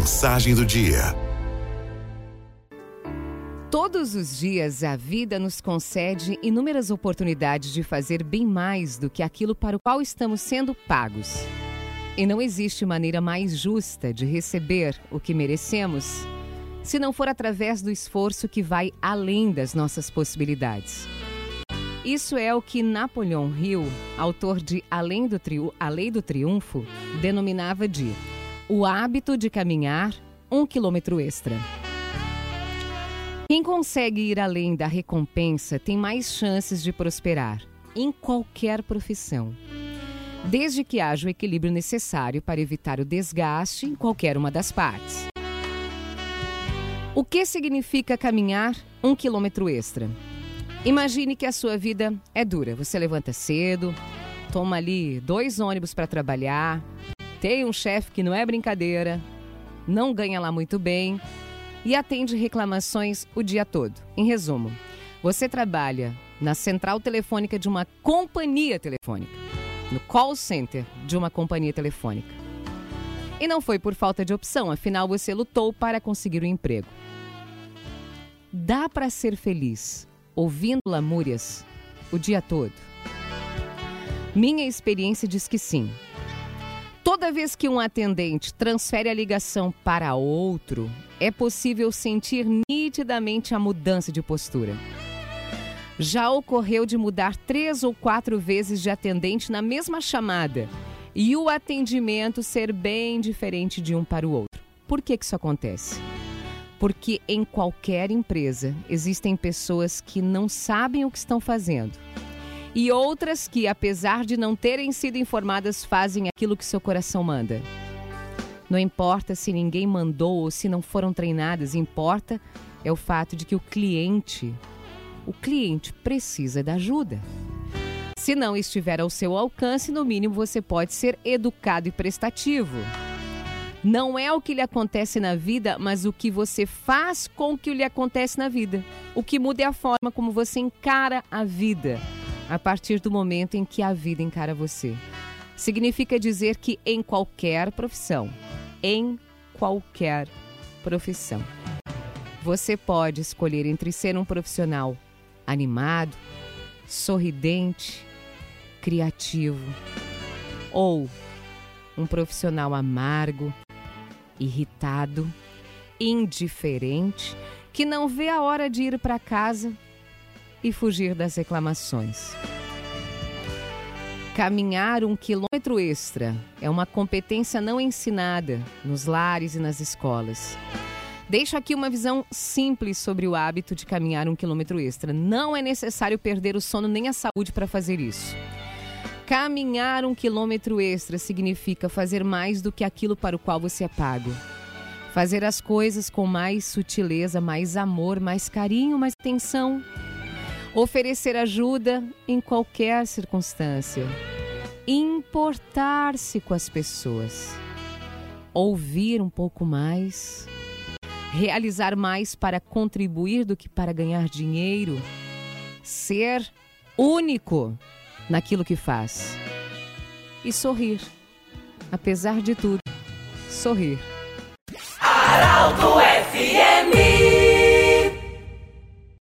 Mensagem do dia. Todos os dias a vida nos concede inúmeras oportunidades de fazer bem mais do que aquilo para o qual estamos sendo pagos. E não existe maneira mais justa de receber o que merecemos se não for através do esforço que vai além das nossas possibilidades. Isso é o que Napoleão Hill, autor de Além do Triu A Lei do Triunfo, denominava de o hábito de caminhar um quilômetro extra. Quem consegue ir além da recompensa tem mais chances de prosperar, em qualquer profissão. Desde que haja o equilíbrio necessário para evitar o desgaste em qualquer uma das partes. O que significa caminhar um quilômetro extra? Imagine que a sua vida é dura. Você levanta cedo, toma ali dois ônibus para trabalhar, tem um chefe que não é brincadeira, não ganha lá muito bem e atende reclamações o dia todo. Em resumo, você trabalha na central telefônica de uma companhia telefônica, no call center de uma companhia telefônica. E não foi por falta de opção, afinal você lutou para conseguir o um emprego. Dá para ser feliz ouvindo lamúrias o dia todo? Minha experiência diz que sim. Toda vez que um atendente transfere a ligação para outro, é possível sentir nitidamente a mudança de postura. Já ocorreu de mudar três ou quatro vezes de atendente na mesma chamada e o atendimento ser bem diferente de um para o outro. Por que, que isso acontece? Porque em qualquer empresa existem pessoas que não sabem o que estão fazendo e outras que, apesar de não terem sido informadas, fazem aquilo que seu coração manda. Não importa se ninguém mandou ou se não foram treinadas, importa é o fato de que o cliente, o cliente precisa da ajuda. Se não estiver ao seu alcance, no mínimo você pode ser educado e prestativo. Não é o que lhe acontece na vida, mas o que você faz com o que lhe acontece na vida. O que muda é a forma como você encara a vida a partir do momento em que a vida encara você. Significa dizer que em qualquer profissão, em qualquer profissão, você pode escolher entre ser um profissional animado, sorridente, criativo ou um profissional amargo, irritado, indiferente, que não vê a hora de ir para casa e fugir das reclamações. Caminhar um quilômetro extra é uma competência não ensinada nos lares e nas escolas. Deixo aqui uma visão simples sobre o hábito de caminhar um quilômetro extra. Não é necessário perder o sono nem a saúde para fazer isso. Caminhar um quilômetro extra significa fazer mais do que aquilo para o qual você é pago. Fazer as coisas com mais sutileza, mais amor, mais carinho, mais atenção. Oferecer ajuda em qualquer circunstância. Importar-se com as pessoas. Ouvir um pouco mais. Realizar mais para contribuir do que para ganhar dinheiro. Ser único naquilo que faz. E sorrir. Apesar de tudo, sorrir. Aralto